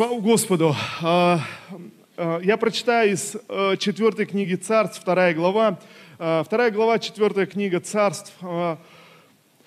Слава Господу! А, а, я прочитаю из э, четвертой книги Царств, вторая глава. А, вторая глава, четвертая книга Царств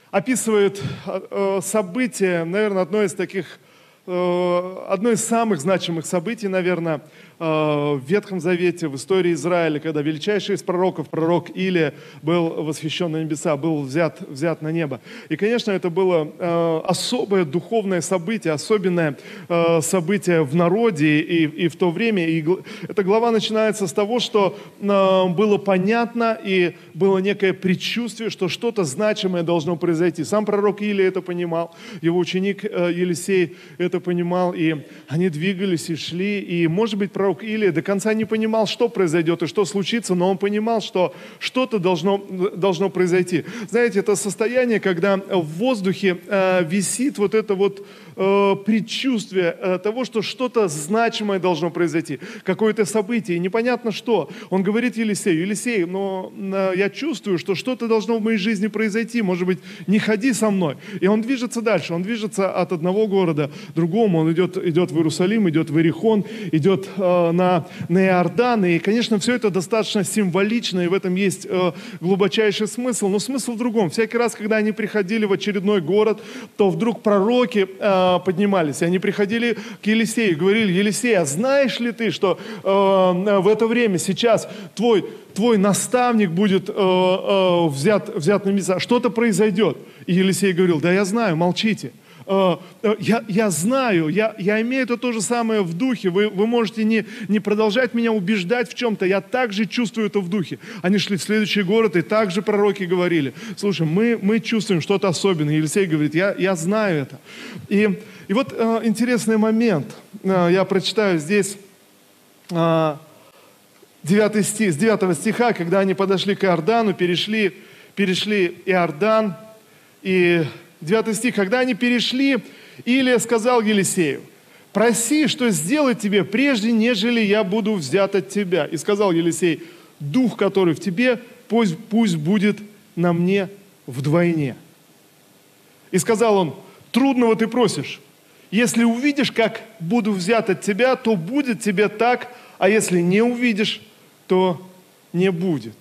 описывает э, событие, наверное, одно из таких, э, одно из самых значимых событий, наверное, в Ветхом Завете, в истории Израиля, когда величайший из пророков, пророк Илия, был восхищен на небеса, был взят, взят на небо. И, конечно, это было э, особое духовное событие, особенное э, событие в народе и, и в то время. И эта глава начинается с того, что было понятно и было некое предчувствие, что что-то значимое должно произойти. Сам пророк Илия это понимал, его ученик Елисей это понимал, и они двигались и шли. И, может быть, пророк пророк Илия до конца не понимал, что произойдет и что случится, но он понимал, что что-то должно, должно произойти. Знаете, это состояние, когда в воздухе э, висит вот это вот э, предчувствие э, того, что что-то значимое должно произойти, какое-то событие, непонятно что. Он говорит Елисею, Елисей, но э, я чувствую, что что-то должно в моей жизни произойти, может быть, не ходи со мной. И он движется дальше, он движется от одного города к другому, он идет, идет в Иерусалим, идет в Иерихон, идет на, на Иордан, и, конечно, все это достаточно символично, и в этом есть глубочайший смысл, но смысл в другом. Всякий раз, когда они приходили в очередной город, то вдруг пророки э, Поднимались, они приходили к Елисею и говорили, Елисей, а знаешь ли ты, что э, в это время сейчас твой, твой наставник будет э, э, взят, взят на места, что-то произойдет? И Елисей говорил, да я знаю, молчите. Э, э, я, я знаю, я, я имею это то же самое в духе. Вы, вы можете не, не продолжать меня убеждать в чем-то. Я также чувствую это в духе. Они шли в следующий город, и также пророки говорили, слушай, мы, мы чувствуем что-то особенное. Елисей говорит, я, я знаю это. И, и вот э, интересный момент. Я прочитаю здесь э, 9 стих, с 9 стиха, когда они подошли к Иордану, перешли, перешли Иордан, и 9 стих, когда они перешли, Илия сказал Елисею, проси, что сделать тебе, прежде нежели я буду взят от тебя. И сказал Елисей, дух, который в тебе, пусть, пусть будет на мне вдвойне. И сказал он, трудного ты просишь. Если увидишь, как буду взят от тебя, то будет тебе так, а если не увидишь, то не будет.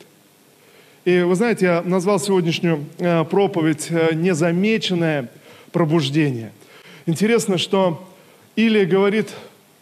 И вы знаете, я назвал сегодняшнюю э, проповедь э, «Незамеченное пробуждение». Интересно, что Илия говорит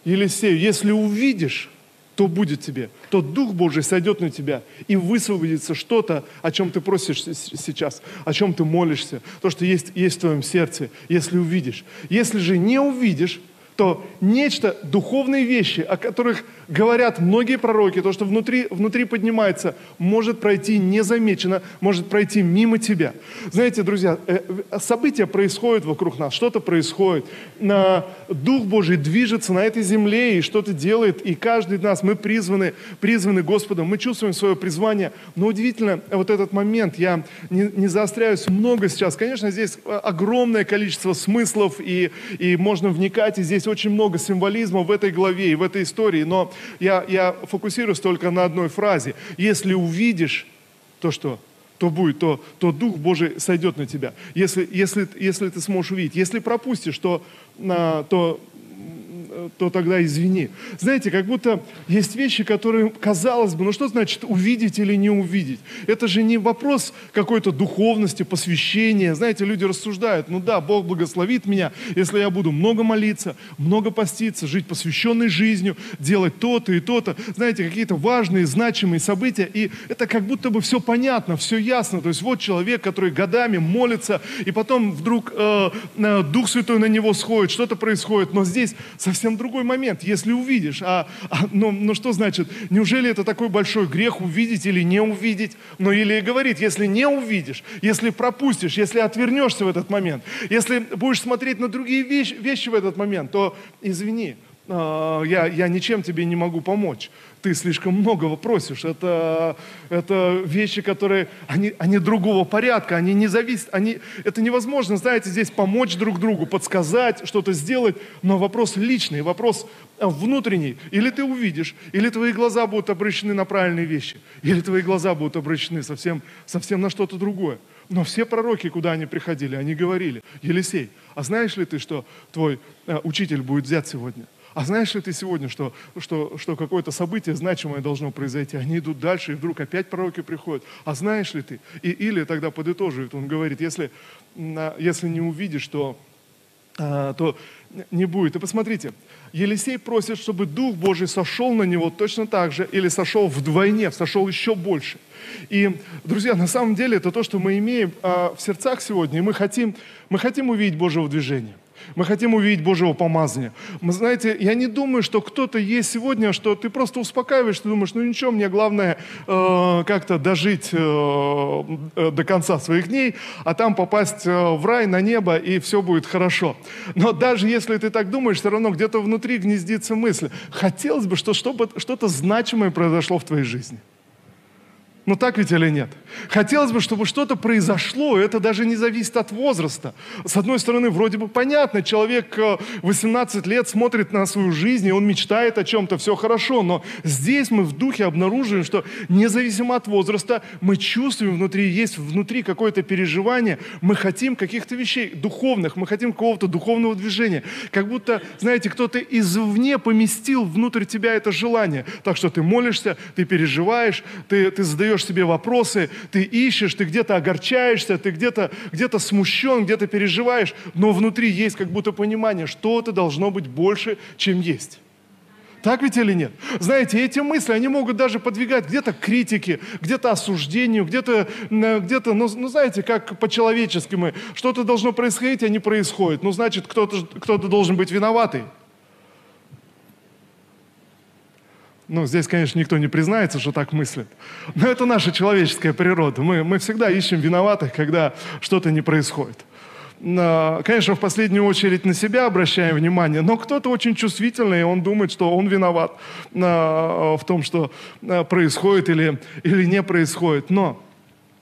Елисею, если увидишь, то будет тебе, то Дух Божий сойдет на тебя и высвободится что-то, о чем ты просишь сейчас, о чем ты молишься, то, что есть, есть в твоем сердце, если увидишь. Если же не увидишь, то нечто, духовные вещи, о которых говорят многие пророки, то, что внутри, внутри поднимается, может пройти незамеченно, может пройти мимо тебя. Знаете, друзья, э, события происходят вокруг нас, что-то происходит. Дух Божий движется на этой земле и что-то делает, и каждый из нас, мы призваны, призваны Господом, мы чувствуем свое призвание. Но удивительно, вот этот момент, я не, не заостряюсь много сейчас. Конечно, здесь огромное количество смыслов, и, и можно вникать, и здесь очень много символизма в этой главе и в этой истории, но я, я фокусируюсь только на одной фразе. Если увидишь, то что? то будет, то, то Дух Божий сойдет на тебя. Если, если, если ты сможешь увидеть. Если пропустишь, то, то то тогда извини. Знаете, как будто есть вещи, которые, казалось бы, ну что значит увидеть или не увидеть? Это же не вопрос какой-то духовности, посвящения. Знаете, люди рассуждают, ну да, Бог благословит меня, если я буду много молиться, много поститься, жить посвященной жизнью, делать то-то и то-то. Знаете, какие-то важные, значимые события. И это как будто бы все понятно, все ясно. То есть вот человек, который годами молится, и потом вдруг э, э, Дух Святой на него сходит, что-то происходит. Но здесь совсем совсем другой момент, если увидишь. А, а, ну, ну что значит, неужели это такой большой грех увидеть или не увидеть? Но или говорит, если не увидишь, если пропустишь, если отвернешься в этот момент, если будешь смотреть на другие вещи, вещи в этот момент, то извини, я, я ничем тебе не могу помочь. Ты слишком многого просишь. Это, это вещи, которые, они, они другого порядка, они не зависят, они, это невозможно, знаете, здесь помочь друг другу, подсказать, что-то сделать, но вопрос личный, вопрос внутренний. Или ты увидишь, или твои глаза будут обращены на правильные вещи, или твои глаза будут обращены совсем, совсем на что-то другое. Но все пророки, куда они приходили, они говорили, Елисей, а знаешь ли ты, что твой э, учитель будет взят сегодня? А знаешь ли ты сегодня, что, что, что какое-то событие значимое должно произойти? Они идут дальше, и вдруг опять пророки приходят. А знаешь ли ты? И, или тогда подытоживает, он говорит, если, если не увидишь, то, а, то не будет. И посмотрите, Елисей просит, чтобы Дух Божий сошел на него точно так же, или сошел вдвойне, сошел еще больше. И, друзья, на самом деле это то, что мы имеем а, в сердцах сегодня, и мы хотим, мы хотим увидеть Божьего движения. Мы хотим увидеть Божьего помазания. Мы, знаете, я не думаю, что кто-то есть сегодня, что ты просто успокаиваешь, ты думаешь, ну ничего, мне главное э, как-то дожить э, э, до конца своих дней, а там попасть э, в рай, на небо, и все будет хорошо. Но даже если ты так думаешь, все равно где-то внутри гнездится мысль. Хотелось бы, что что-то значимое произошло в твоей жизни. Ну так ведь или нет? Хотелось бы, чтобы что-то произошло, это даже не зависит от возраста. С одной стороны, вроде бы понятно, человек 18 э, лет смотрит на свою жизнь, и он мечтает о чем-то, все хорошо, но здесь мы в духе обнаруживаем, что независимо от возраста, мы чувствуем внутри, есть внутри какое-то переживание, мы хотим каких-то вещей духовных, мы хотим какого-то духовного движения. Как будто, знаете, кто-то извне поместил внутрь тебя это желание. Так что ты молишься, ты переживаешь, ты, ты задаешь задаешь себе вопросы, ты ищешь, ты где-то огорчаешься, ты где-то где смущен, где-то переживаешь, но внутри есть как будто понимание, что-то должно быть больше, чем есть. Так ведь или нет? Знаете, эти мысли, они могут даже подвигать где-то к критике, где-то осуждению, где-то, где-то ну, ну, знаете, как по-человечески мы. Что-то должно происходить, а не происходит. Ну, значит, кто-то, кто-то должен быть виноватый. Ну, здесь, конечно, никто не признается, что так мыслит. Но это наша человеческая природа. Мы, мы всегда ищем виноватых, когда что-то не происходит. Конечно, в последнюю очередь на себя обращаем внимание, но кто-то очень чувствительный, и он думает, что он виноват в том, что происходит или, или не происходит. Но,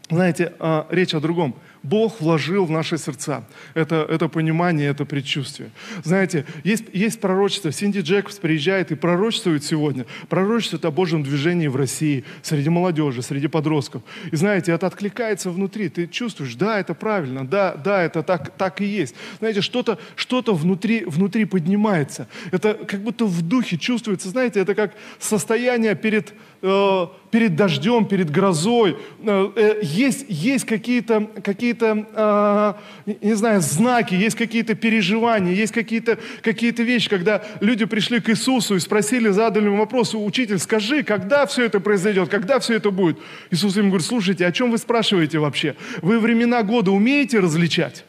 знаете, а, речь о другом – Бог вложил в наши сердца. Это, это понимание, это предчувствие. Знаете, есть, есть пророчество. Синди Джекобс приезжает и пророчествует сегодня. Пророчествует о Божьем движении в России, среди молодежи, среди подростков. И знаете, это откликается внутри. Ты чувствуешь, да, это правильно, да, да, это так, так и есть. Знаете, что-то что внутри, внутри поднимается. Это как будто в духе чувствуется. Знаете, это как состояние перед Э, перед дождем, перед грозой. Э, э, есть, есть какие-то, какие-то не знаю, знаки, есть какие-то переживания, есть какие-то какие вещи, когда люди пришли к Иисусу и спросили, задали ему вопрос, учитель, скажи, когда все это произойдет, когда все это будет? Иисус им говорит, слушайте, о чем вы спрашиваете вообще? Вы времена года умеете различать?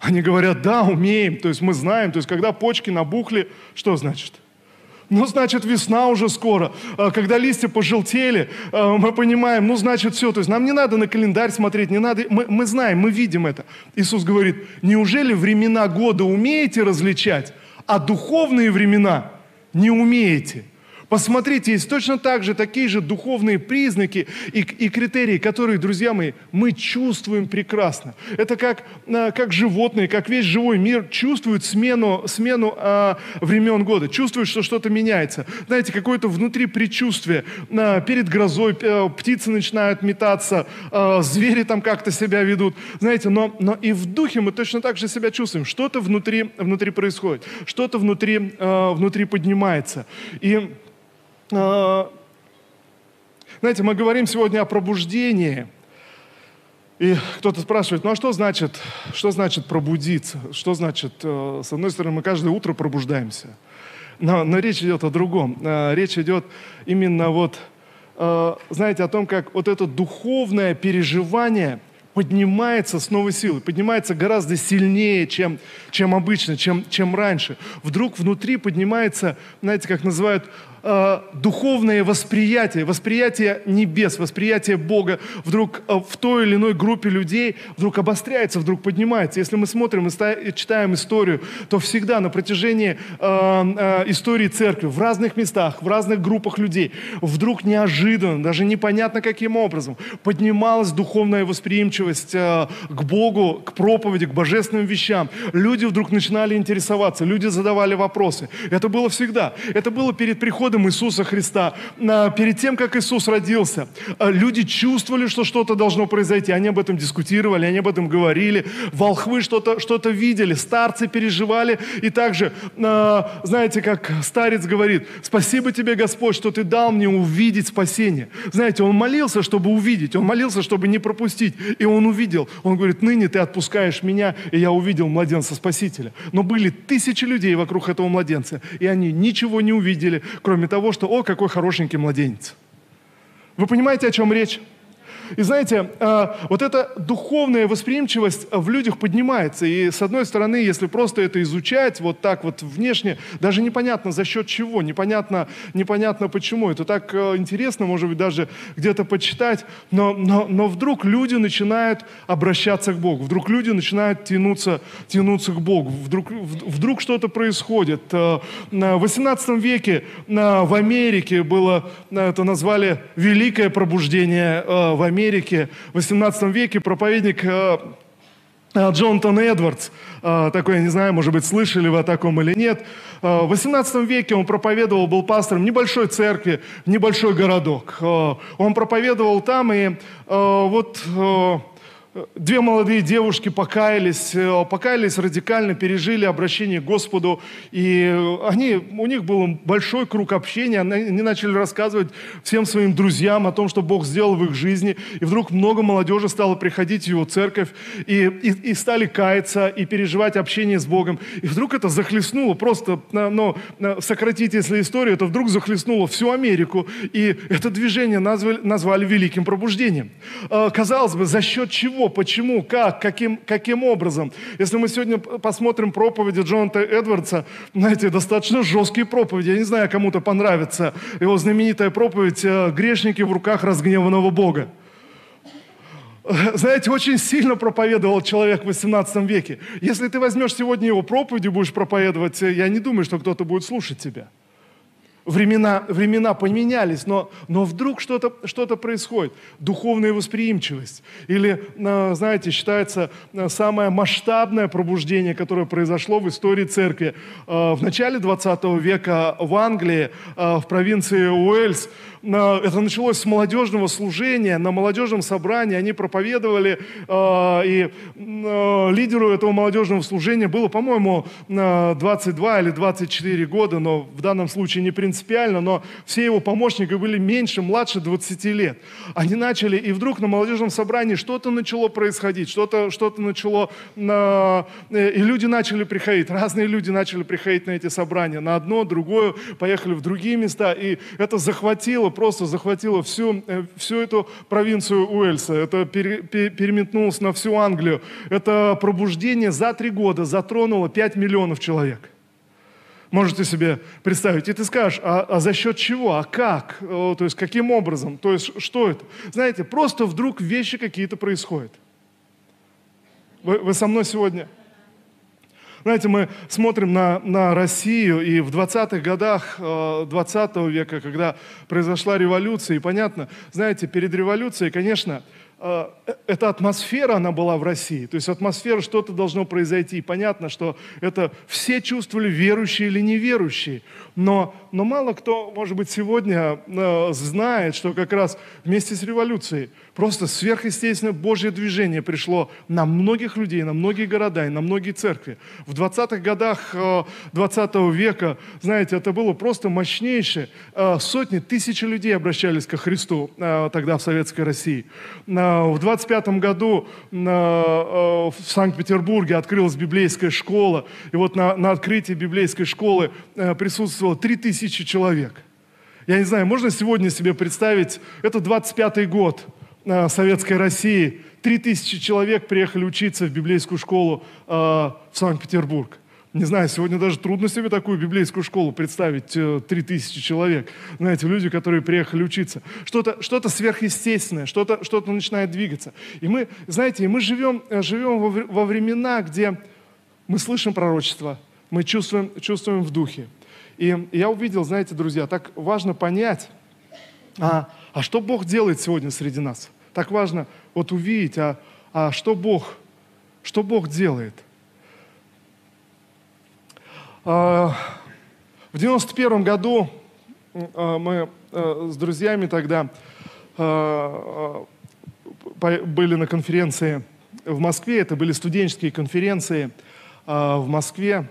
Они говорят, да, умеем, то есть мы знаем, то есть когда почки набухли, что значит? Ну, значит, весна уже скоро. А, когда листья пожелтели, а, мы понимаем, ну, значит, все. То есть нам не надо на календарь смотреть, не надо. Мы, мы знаем, мы видим это. Иисус говорит, неужели времена года умеете различать, а духовные времена не умеете? Посмотрите, есть точно так же такие же духовные признаки и, и критерии, которые, друзья мои, мы чувствуем прекрасно. Это как, а, как животные, как весь живой мир чувствует смену, смену а, времен года, чувствует, что что-то меняется. Знаете, какое-то внутри предчувствие. А, перед грозой а, птицы начинают метаться, а, звери там как-то себя ведут. Знаете, но, но и в духе мы точно так же себя чувствуем. Что-то внутри, внутри происходит, что-то внутри, а, внутри поднимается. И знаете, мы говорим сегодня о пробуждении. И кто-то спрашивает, ну а что значит, что значит пробудиться? Что значит, э, с одной стороны, мы каждое утро пробуждаемся. Но, но речь идет о другом. Э, речь идет именно вот, э, знаете, о том, как вот это духовное переживание поднимается с новой силой, поднимается гораздо сильнее, чем, чем обычно, чем, чем раньше. Вдруг внутри поднимается, знаете, как называют, э, духовное восприятие, восприятие небес, восприятие Бога вдруг э, в той или иной группе людей вдруг обостряется, вдруг поднимается. Если мы смотрим и читаем историю, то всегда на протяжении э, истории церкви в разных местах, в разных группах людей вдруг неожиданно, даже непонятно каким образом, поднималась духовная восприимчивость к Богу, к проповеди, к божественным вещам. Люди вдруг начинали интересоваться, люди задавали вопросы. Это было всегда. Это было перед приходом приходом Иисуса Христа, перед тем, как Иисус родился, люди чувствовали, что что-то должно произойти. Они об этом дискутировали, они об этом говорили. Волхвы что-то что видели, старцы переживали. И также, знаете, как старец говорит, спасибо тебе, Господь, что ты дал мне увидеть спасение. Знаете, он молился, чтобы увидеть, он молился, чтобы не пропустить. И он увидел. Он говорит, ныне ты отпускаешь меня, и я увидел младенца Спасителя. Но были тысячи людей вокруг этого младенца, и они ничего не увидели, кроме того, что, о, какой хорошенький младенец. Вы понимаете, о чем речь? И знаете, а, вот эта духовная восприимчивость в людях поднимается. И с одной стороны, если просто это изучать вот так вот внешне, даже непонятно за счет чего, непонятно, непонятно почему. Это так э, интересно, может быть, даже где-то почитать. Но, но, но вдруг люди начинают обращаться к Богу. Вдруг люди начинают тянуться, тянуться к Богу. Вдруг, вдруг что-то происходит. Э, в 18 веке э, в Америке было, это назвали «Великое пробуждение в Америке» Америке в 18 веке проповедник э, э, Джонатан Эдвардс, э, такой, я не знаю, может быть, слышали вы о таком или нет. В 18 веке он проповедовал, был пастором небольшой церкви, небольшой городок. Он проповедовал там, и вот Две молодые девушки покаялись, э, покаялись радикально, пережили обращение к Господу, и они, у них был большой круг общения, они начали рассказывать всем своим друзьям о том, что Бог сделал в их жизни, и вдруг много молодежи стало приходить в его церковь, и, и, и стали каяться, и переживать общение с Богом, и вдруг это захлестнуло, просто, ну, сократить если историю, это вдруг захлестнуло всю Америку, и это движение назвали, назвали Великим Пробуждением. Э, казалось бы, за счет чего? Чего, почему, как, каким, каким образом. Если мы сегодня посмотрим проповеди Джоната Эдвардса, знаете, достаточно жесткие проповеди. Я не знаю, кому-то понравится его знаменитая проповедь э, «Грешники в руках разгневанного Бога». Знаете, очень сильно проповедовал человек в 18 веке. Если ты возьмешь сегодня его проповедь и будешь проповедовать, э, я не думаю, что кто-то будет слушать тебя времена, времена поменялись, но, но вдруг что-то что происходит. Духовная восприимчивость. Или, э, знаете, считается э, самое масштабное пробуждение, которое произошло в истории церкви. Э, в начале 20 века в Англии, в провинции Уэльс, это началось с молодежного служения, на молодежном собрании они проповедовали, и лидеру этого молодежного служения было, по-моему, 22 или 24 года, но в данном случае не принципиально но все его помощники были меньше, младше 20 лет. Они начали, и вдруг на молодежном собрании что-то начало происходить, что-то что начало, на... Э, и люди начали приходить, разные люди начали приходить на эти собрания, на одно, другое, поехали в другие места, и это захватило, просто захватило всю, э, всю эту провинцию Уэльса, это пере, переметнулось на всю Англию. Это пробуждение за три года затронуло 5 миллионов человек. Можете себе представить. И ты скажешь, а, а за счет чего, а как, то есть каким образом, то есть что это? Знаете, просто вдруг вещи какие-то происходят. Вы, вы со мной сегодня? Знаете, мы смотрим на, на Россию, и в 20-х годах 20 века, когда произошла революция, и понятно, знаете, перед революцией, конечно, а, э, эта атмосфера, она была в России. То есть атмосфера, что-то должно произойти. Понятно, что это все чувствовали, верующие или неверующие. Но, но мало кто, может быть, сегодня э, знает, что как раз вместе с революцией Просто сверхъестественное Божье движение пришло на многих людей, на многие города и на многие церкви. В 20-х годах 20 э, века, знаете, это было просто мощнейшее. Э, сотни, тысячи людей обращались ко Христу тогда в Советской России. В 25 году в Санкт-Петербурге открылась библейская школа. И вот на, на открытии библейской школы присутствовало 3000 человек. Я не знаю, можно сегодня себе представить, это 25-й год – Э, Советской России три тысячи человек приехали учиться в библейскую школу э, в Санкт-Петербург. Не знаю, сегодня даже трудно себе такую библейскую школу представить, э, три тысячи человек. Знаете, люди, которые приехали учиться. Что-то что сверхъестественное, что-то что начинает двигаться. И мы, знаете, мы живем, живем во, во времена, где мы слышим пророчество, мы чувствуем, чувствуем в духе. И я увидел, знаете, друзья, так важно понять, а, а что Бог делает сегодня среди нас? Так важно вот увидеть, а, а что Бог, что Бог делает? А, в 91 году мы с друзьями тогда были на конференции в Москве, это были студенческие конференции в Москве,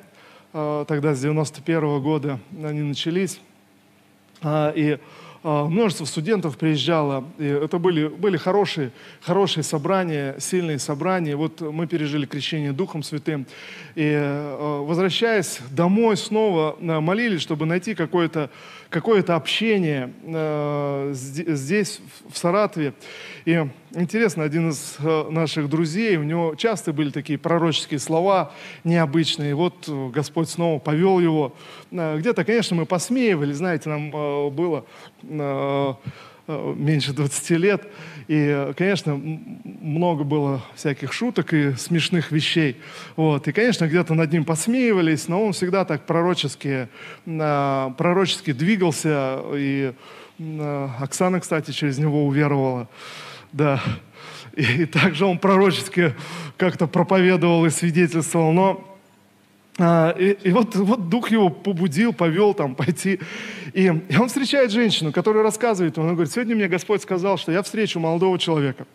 тогда с 91 -го года они начались. И а, множество студентов приезжало. И это были, были хорошие, хорошие собрания, сильные собрания. Вот мы пережили крещение Духом Святым. И а, возвращаясь домой снова, а, молились, чтобы найти какое-то какое общение здесь, в Саратове. И интересно, один из наших друзей, у него часто были такие пророческие слова необычные. Вот Господь снова повел его. Где-то, конечно, мы посмеивали, знаете, нам было Э, э, меньше 20 лет. И, конечно, много было всяких шуток и смешных вещей. Вот. И, конечно, где-то над ним посмеивались, но он всегда так пророчески, э, пророчески двигался. И Оксана, кстати, через него уверовала. Да. И, также он пророчески как-то проповедовал и свидетельствовал. Но и, и вот, вот дух его побудил, повел там пойти. И, и он встречает женщину, которая рассказывает ему, она говорит, сегодня мне Господь сказал, что я встречу молодого человека.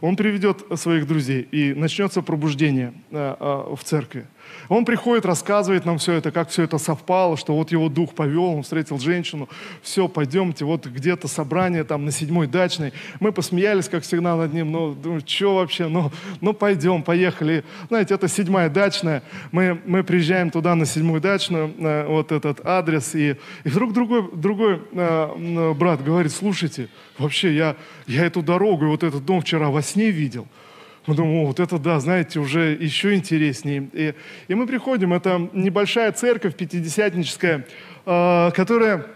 Он приведет своих друзей, и начнется пробуждение а, а, в церкви. Он приходит, рассказывает нам все это, как все это совпало, что вот его дух повел, он встретил женщину, все, пойдемте, вот где-то собрание там на седьмой дачной. Мы посмеялись, как всегда, над ним, ну, что вообще, ну, ну пойдем, поехали. Знаете, это седьмая дачная, мы, мы приезжаем туда на седьмую дачную, э, вот этот адрес, и, и вдруг другой, другой э, брат говорит, слушайте, вообще я, я эту дорогу и вот этот дом вчера во сне видел. Мы думаем, вот это да, знаете, уже еще интереснее. И, и мы приходим, это небольшая церковь пятидесятническая, э, которая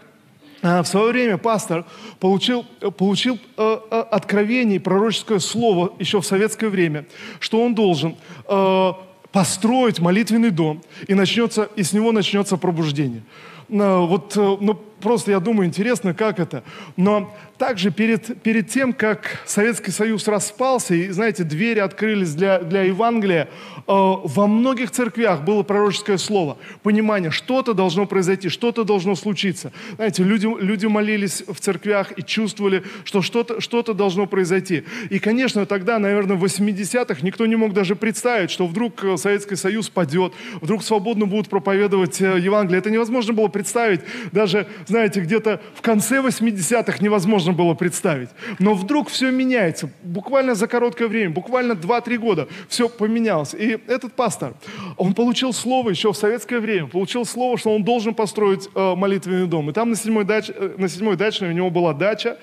э, в свое время пастор получил, получил э, откровение, пророческое слово еще в советское время, что он должен э, построить молитвенный дом, и, начнется, и с него начнется пробуждение. Вот, э, ну, просто я думаю, интересно, как это. Но также перед, перед тем, как Советский Союз распался, и, знаете, двери открылись для, для Евангелия, э, во многих церквях было пророческое слово, понимание, что-то должно произойти, что-то должно случиться. Знаете, люди, люди молились в церквях и чувствовали, что что-то что должно произойти. И, конечно, тогда, наверное, в 80-х никто не мог даже представить, что вдруг э, Советский Союз падет, вдруг свободно будут проповедовать э, Евангелие. Это невозможно было представить. Даже, знаете, где-то в конце 80-х невозможно невозможно было представить. Но вдруг все меняется. Буквально за короткое время, буквально 2-3 года все поменялось. И этот пастор, он получил слово еще в советское время, получил слово, что он должен построить э, молитвенный дом. И там на седьмой, дач, э, на седьмой дачной у него была дача,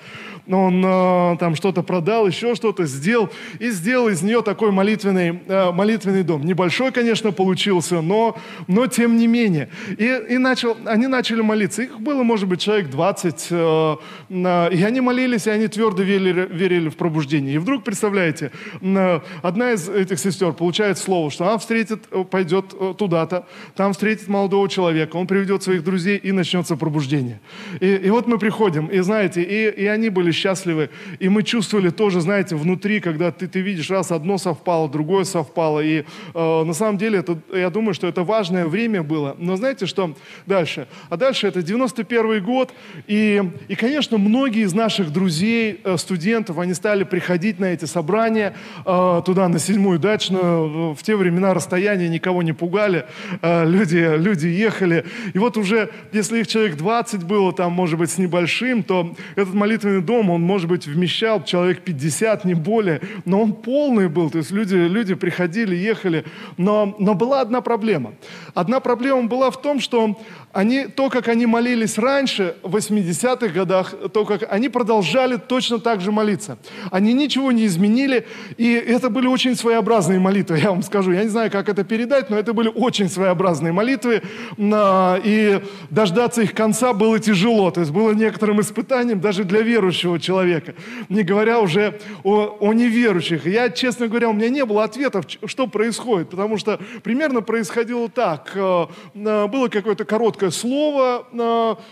он э, там что-то продал, еще что-то сделал, и сделал из нее такой молитвенный, э, молитвенный дом. Небольшой, конечно, получился, но, но тем не менее. И, и начал, они начали молиться. Их было, может быть, человек 20, э, э, и они молились, и они твердо верили, верили в пробуждение. И вдруг, представляете, э, одна из этих сестер получает слово, что она встретит, э, пойдет э, туда-то, там встретит молодого человека, он приведет своих друзей, и начнется пробуждение. И, и вот мы приходим, и знаете, и, и они были счастливы. И мы чувствовали тоже, знаете, внутри, когда ты, ты видишь, раз одно совпало, другое совпало. И э, на самом деле, это, я думаю, что это важное время было. Но знаете, что дальше? А дальше это 91 год. И, и, конечно, многие из наших друзей, э, студентов, они стали приходить на эти собрания э, туда, на седьмую дачную. В те времена расстояния никого не пугали. Э, люди, люди ехали. И вот уже, если их человек 20 было, там, может быть, с небольшим, то этот молитвенный дом дом, он, может быть, вмещал человек 50, не более, но он полный был, то есть люди, люди приходили, ехали, но, но была одна проблема. Одна проблема была в том, что они, то, как они молились раньше, в 80-х годах, то, как они продолжали точно так же молиться. Они ничего не изменили, и это были очень своеобразные молитвы, я вам скажу. Я не знаю, как это передать, но это были очень своеобразные молитвы, и дождаться их конца было тяжело. То есть было некоторым испытанием даже для верующего человека, не говоря уже о, о неверующих. Я, честно говоря, у меня не было ответов, что происходит, потому что примерно происходило так. Э, э, было какое-то короткое слово,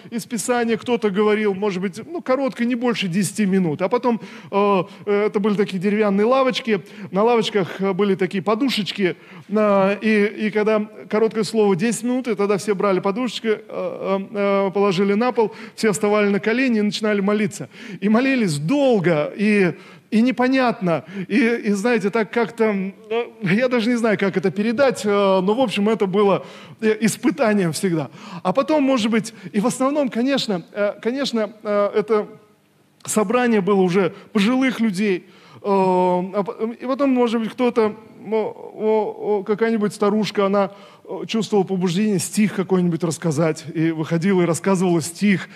из Писания, кто-то говорил, может быть, ну, коротко, не больше 10 минут. А потом э, это были такие деревянные лавочки, на лавочках были такие подушечки, э, и, и когда короткое слово 10 минут, и тогда все брали подушечки, э, э, э, положили на пол, все вставали на колени и начинали молиться. И молились долго, и и непонятно. И, и знаете, так как-то, я даже не знаю, как это передать, но, в общем, это было испытанием всегда. А потом, может быть, и в основном, конечно, конечно, это собрание было уже пожилых людей, а и потом, может быть, кто-то, какая-нибудь старушка, она чувствовала побуждение стих какой-нибудь рассказать, и выходила и рассказывала стих,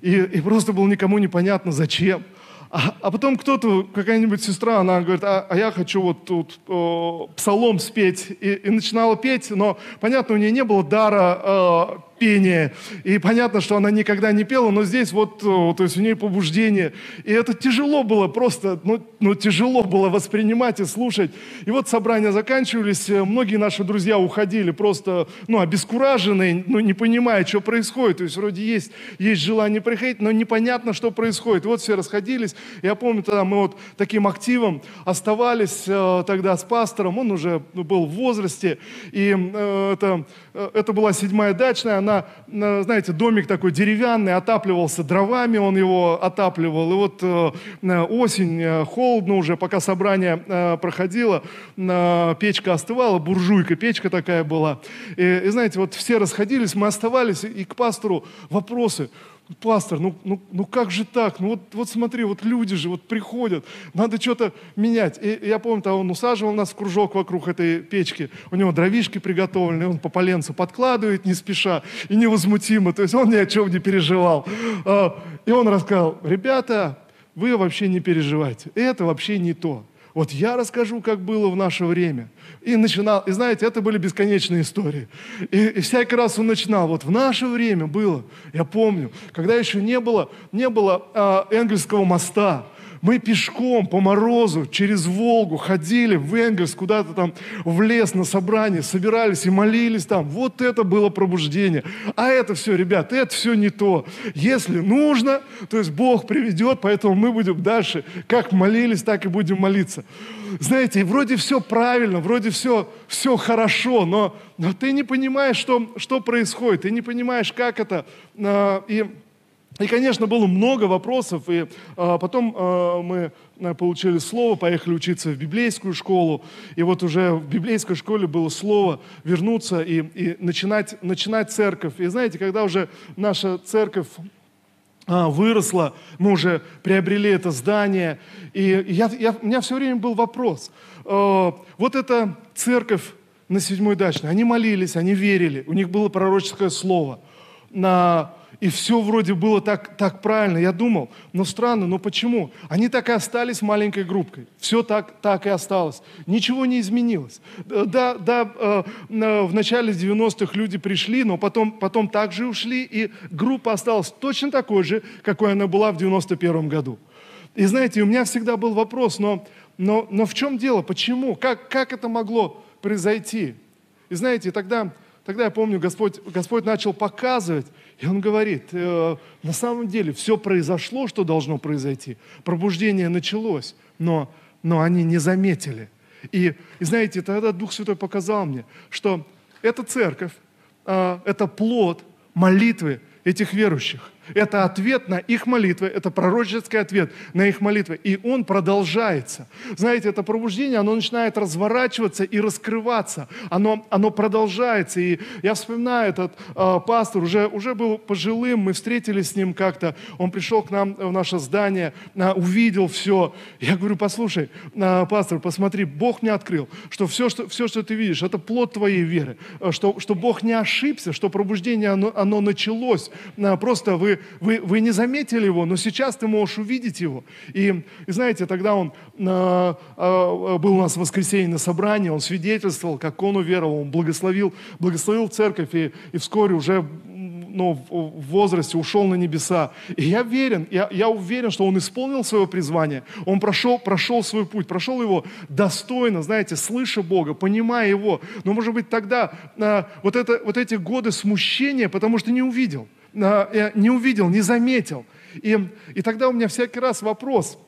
и, и просто было никому непонятно, зачем. А, а потом кто-то, какая-нибудь сестра, она говорит, а, а я хочу вот тут э, псалом спеть. И, и начинала петь, но, понятно, у нее не было дара э, пение. И понятно, что она никогда не пела, но здесь вот, то есть у нее побуждение. И это тяжело было просто, ну, ну тяжело было воспринимать и слушать. И вот собрания заканчивались, э, многие наши друзья уходили просто, ну, обескураженные, ну, не понимая, что происходит. То есть вроде есть, есть желание приходить, но непонятно, что происходит. И вот все расходились. Я помню, тогда мы вот таким активом оставались э, тогда с пастором, он уже был в возрасте, и э, это, э, это была седьмая дачная, она, знаете, домик такой деревянный, отапливался дровами, он его отапливал. И вот э, осень, э, холодно уже, пока собрание э, проходило, печка остывала, буржуйка, печка такая была. И, и знаете, вот все расходились, мы оставались, и к пастору вопросы – пастор, ну, ну, ну как же так? Ну вот, вот смотри, вот люди же вот приходят, надо что-то менять. И, я помню, там он усаживал нас в кружок вокруг этой печки, у него дровишки приготовлены, он по поленцу подкладывает не спеша и невозмутимо, то есть он ни о чем не переживал. А, и он рассказал, ребята, вы вообще не переживайте, это вообще не то. Вот я расскажу, как было в наше время. И начинал, и знаете, это были бесконечные истории. И, и всякий раз он начинал, вот в наше время было, я помню, когда еще не было, не было а, Энгельского моста, мы пешком по морозу через Волгу ходили в Энгельс, куда-то там в лес на собрание, собирались и молились там. Вот это было пробуждение. А это все, ребят, это все не то. Если нужно, то есть Бог приведет, поэтому мы будем дальше, как молились, так и будем молиться. Знаете, вроде все правильно, вроде все, все хорошо, но, но ты не понимаешь, что, что происходит, ты не понимаешь, как это. А, и и, конечно, было много вопросов, и а, потом а, мы а, получили слово, поехали учиться в библейскую школу, и вот уже в библейской школе было слово вернуться и, и начинать, начинать церковь. И знаете, когда уже наша церковь а, выросла, мы уже приобрели это здание, и я, я, у меня все время был вопрос. А, вот эта церковь на седьмой дачной, они молились, они верили, у них было пророческое слово. На и все вроде было так, так правильно. Я думал, но странно, но почему? Они так и остались маленькой группкой. Все так, так и осталось. Ничего не изменилось. Да, да э, в начале 90-х люди пришли, но потом, потом также ушли, и группа осталась точно такой же, какой она была в 91 году. И знаете, у меня всегда был вопрос, но, но, но в чем дело? Почему? Как, как это могло произойти? И знаете, тогда, тогда я помню, Господь, Господь начал показывать, и он говорит, э, на самом деле все произошло, что должно произойти. Пробуждение началось, но, но они не заметили. И, и знаете, тогда Дух Святой показал мне, что эта церковь, э, это плод молитвы этих верующих. Это ответ на их молитвы, это пророческий ответ на их молитвы. И он продолжается. Знаете, это пробуждение, оно начинает разворачиваться и раскрываться. Оно, оно продолжается. И я вспоминаю, этот э, пастор уже, уже был пожилым, мы встретились с ним как-то. Он пришел к нам в наше здание, э, увидел все. Я говорю, послушай, э, пастор, посмотри, Бог мне открыл, что все, что, все, что ты видишь, это плод твоей веры. Что, что Бог не ошибся, что пробуждение, оно, оно началось. Э, просто вы вы, вы, не заметили его, но сейчас ты можешь увидеть его. И, и знаете, тогда он э, э, был у нас в воскресенье на собрании, он свидетельствовал, как он уверовал, он благословил, благословил церковь, и, и вскоре уже ну, в возрасте ушел на небеса. И я верен, я, я уверен, что он исполнил свое призвание, он прошел, прошел свой путь, прошел его достойно, знаете, слыша Бога, понимая Его. Но, может быть, тогда а, вот, это, вот эти годы смущения, потому что не увидел – не увидел, не заметил. И, и тогда у меня всякий раз вопрос,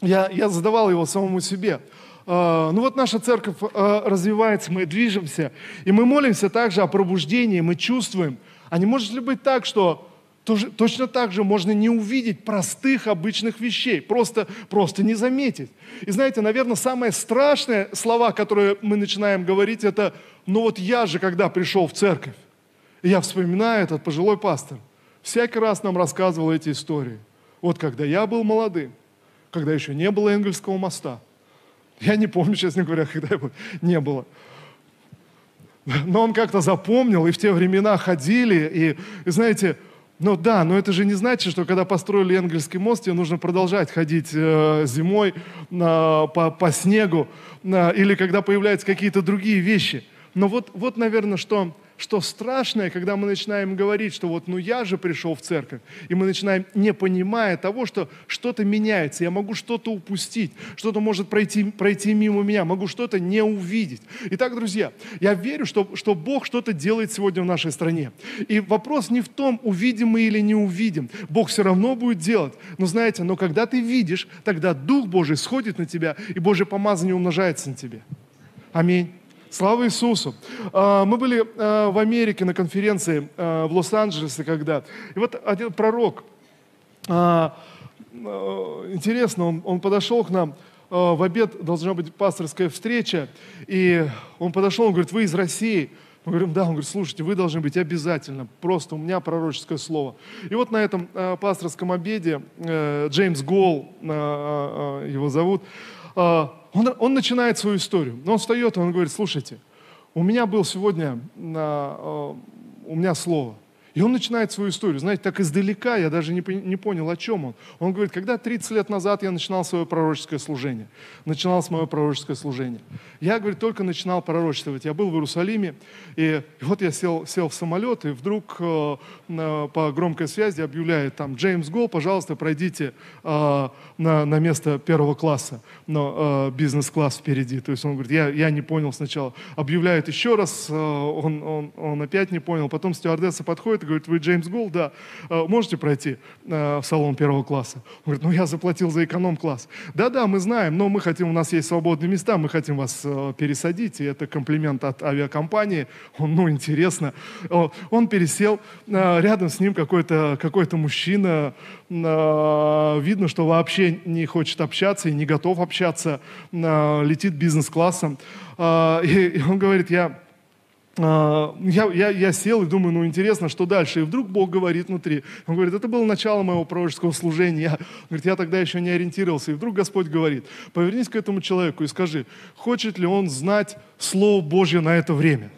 я, я задавал его самому себе. Ну вот наша церковь развивается, мы движемся, и мы молимся также о пробуждении, мы чувствуем. А не может ли быть так, что точно так же можно не увидеть простых, обычных вещей, просто, просто не заметить. И знаете, наверное, самые страшные слова, которые мы начинаем говорить, это «ну вот я же, когда пришел в церковь». И я вспоминаю этот пожилой пастор. Всякий раз нам рассказывал эти истории. Вот когда я был молодым, когда еще не было Энгельского моста. Я не помню, честно говоря, когда его не было. Но он как-то запомнил, и в те времена ходили, и, и знаете, ну да, но это же не значит, что когда построили Энгельский мост, тебе нужно продолжать ходить э, зимой э, по, по снегу, э, или когда появляются какие-то другие вещи. Но вот, вот наверное, что что страшное, когда мы начинаем говорить, что вот ну я же пришел в церковь, и мы начинаем, не понимая того, что что-то меняется, я могу что-то упустить, что-то может пройти, пройти мимо меня, могу что-то не увидеть. Итак, друзья, я верю, что, что Бог что-то делает сегодня в нашей стране. И вопрос не в том, увидим мы или не увидим. Бог все равно будет делать. Но знаете, но когда ты видишь, тогда Дух Божий сходит на тебя, и Божье помазание умножается на тебе. Аминь. Слава Иисусу! А, мы были а, в Америке на конференции а, в Лос-Анджелесе когда. И вот один пророк, интересно, он, подошел к нам, в обед должна быть пасторская встреча, и он подошел, он говорит, вы из России? Мы говорим, да, он говорит, слушайте, вы должны быть обязательно, просто у меня пророческое слово. И вот на этом пасторском обеде э, Джеймс Гол, его зовут, он, он начинает свою историю. Но он встает, и он говорит, слушайте, у меня был сегодня, э, у меня слово – и он начинает свою историю. Знаете, так издалека я даже не, не понял, о чем он. Он говорит, когда 30 лет назад я начинал свое пророческое служение, начинал с мое пророческое служение. Я, говорит, только начинал пророчествовать. Я был в Иерусалиме, и, вот я сел, сел в самолет, и вдруг э, по громкой связи объявляет там, Джеймс Гол, пожалуйста, пройдите э, на, на место первого класса, но э, бизнес-класс впереди. То есть он говорит, я, я не понял сначала. Объявляет еще раз, э, он, он, он опять не понял. Потом стюардесса подходит, подходит и говорит, вы Джеймс Гол, да, э, можете пройти э, в салон первого класса? Он говорит, ну я заплатил за эконом-класс. Да-да, мы знаем, но мы хотим, у нас есть свободные места, мы хотим вас э, пересадить, и это комплимент от авиакомпании. Он, ну, интересно. Он пересел, рядом с ним какой-то какой мужчина, видно, что вообще не хочет общаться и не готов общаться, летит бизнес-классом. И он говорит, я я, я, я сел и думаю, ну интересно, что дальше? И вдруг Бог говорит внутри. Он говорит, это было начало моего пророческого служения. Я, говорит, я тогда еще не ориентировался. И вдруг Господь говорит, повернись к этому человеку и скажи, хочет ли он знать Слово Божье на это время?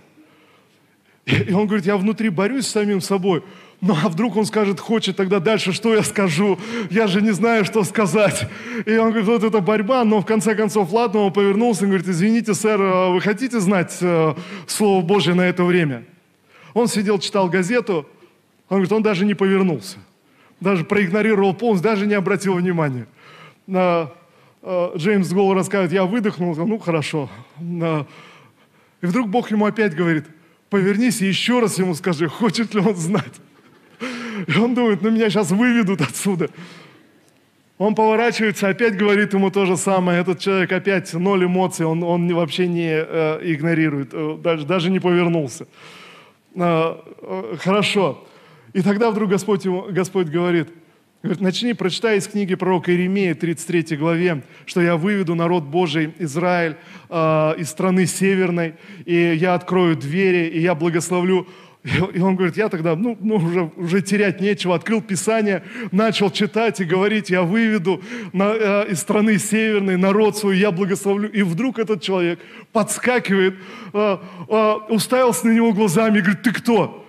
И он говорит, я внутри борюсь с самим собой. Ну а вдруг он скажет, хочет, тогда дальше что я скажу? Я же не знаю, что сказать. И он говорит, вот это борьба, но в конце концов, ладно, он повернулся и говорит, извините, сэр, а вы хотите знать э, Слово Божье на это время? Он сидел, читал газету, он говорит, он даже не повернулся. Даже проигнорировал полностью, даже не обратил внимания. Э, э, Джеймс Голл рассказывает, я выдохнул, ну хорошо. Э, и вдруг Бог ему опять говорит, повернись и еще раз ему скажи, хочет ли он знать. И он думает, ну меня сейчас выведут отсюда. Он поворачивается, опять говорит ему то же самое. Этот человек опять ноль эмоций, он, он вообще не э, игнорирует, э, даже, даже не повернулся. Э, э, хорошо. И тогда вдруг Господь, ему, Господь говорит, говорит, начни, прочитай из книги пророка Иеремии, 33 главе, что я выведу народ Божий, Израиль, э, из страны северной, и я открою двери, и я благословлю и он говорит, я тогда, ну, ну уже, уже терять нечего, открыл Писание, начал читать и говорить, я выведу на, э, из страны северной народ свой, я благословлю. И вдруг этот человек подскакивает, э, э, уставился на него глазами и говорит, ты кто?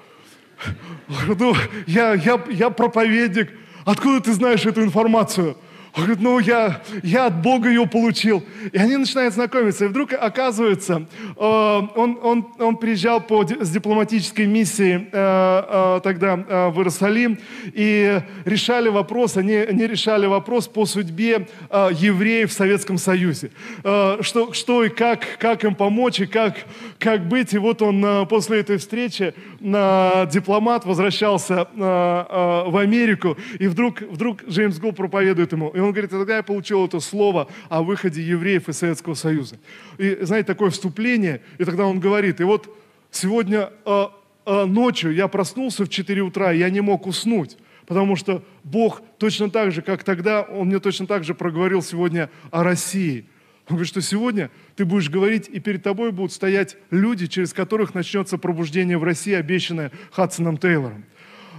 Ну, я, я, я проповедник. Откуда ты знаешь эту информацию? Он говорит, ну я, я от Бога ее получил. И они начинают знакомиться. И вдруг оказывается, э, он, он, он приезжал по, с дипломатической миссией э, э, тогда в Иерусалим и решали вопрос, они, они решали вопрос по судьбе евреев в Советском Союзе. Что, что и как, как им помочь, и как, как быть. И вот он после этой встречи, дипломат, возвращался в Америку, и вдруг, вдруг Джеймс Гул проповедует ему. И он говорит, тогда я получил это слово о выходе евреев из Советского Союза. И, знаете, такое вступление, и тогда он говорит, и вот сегодня э, э, ночью я проснулся в 4 утра, я не мог уснуть, потому что Бог точно так же, как тогда, Он мне точно так же проговорил сегодня о России. Он говорит, что сегодня ты будешь говорить, и перед тобой будут стоять люди, через которых начнется пробуждение в России, обещанное Хадсоном Тейлором.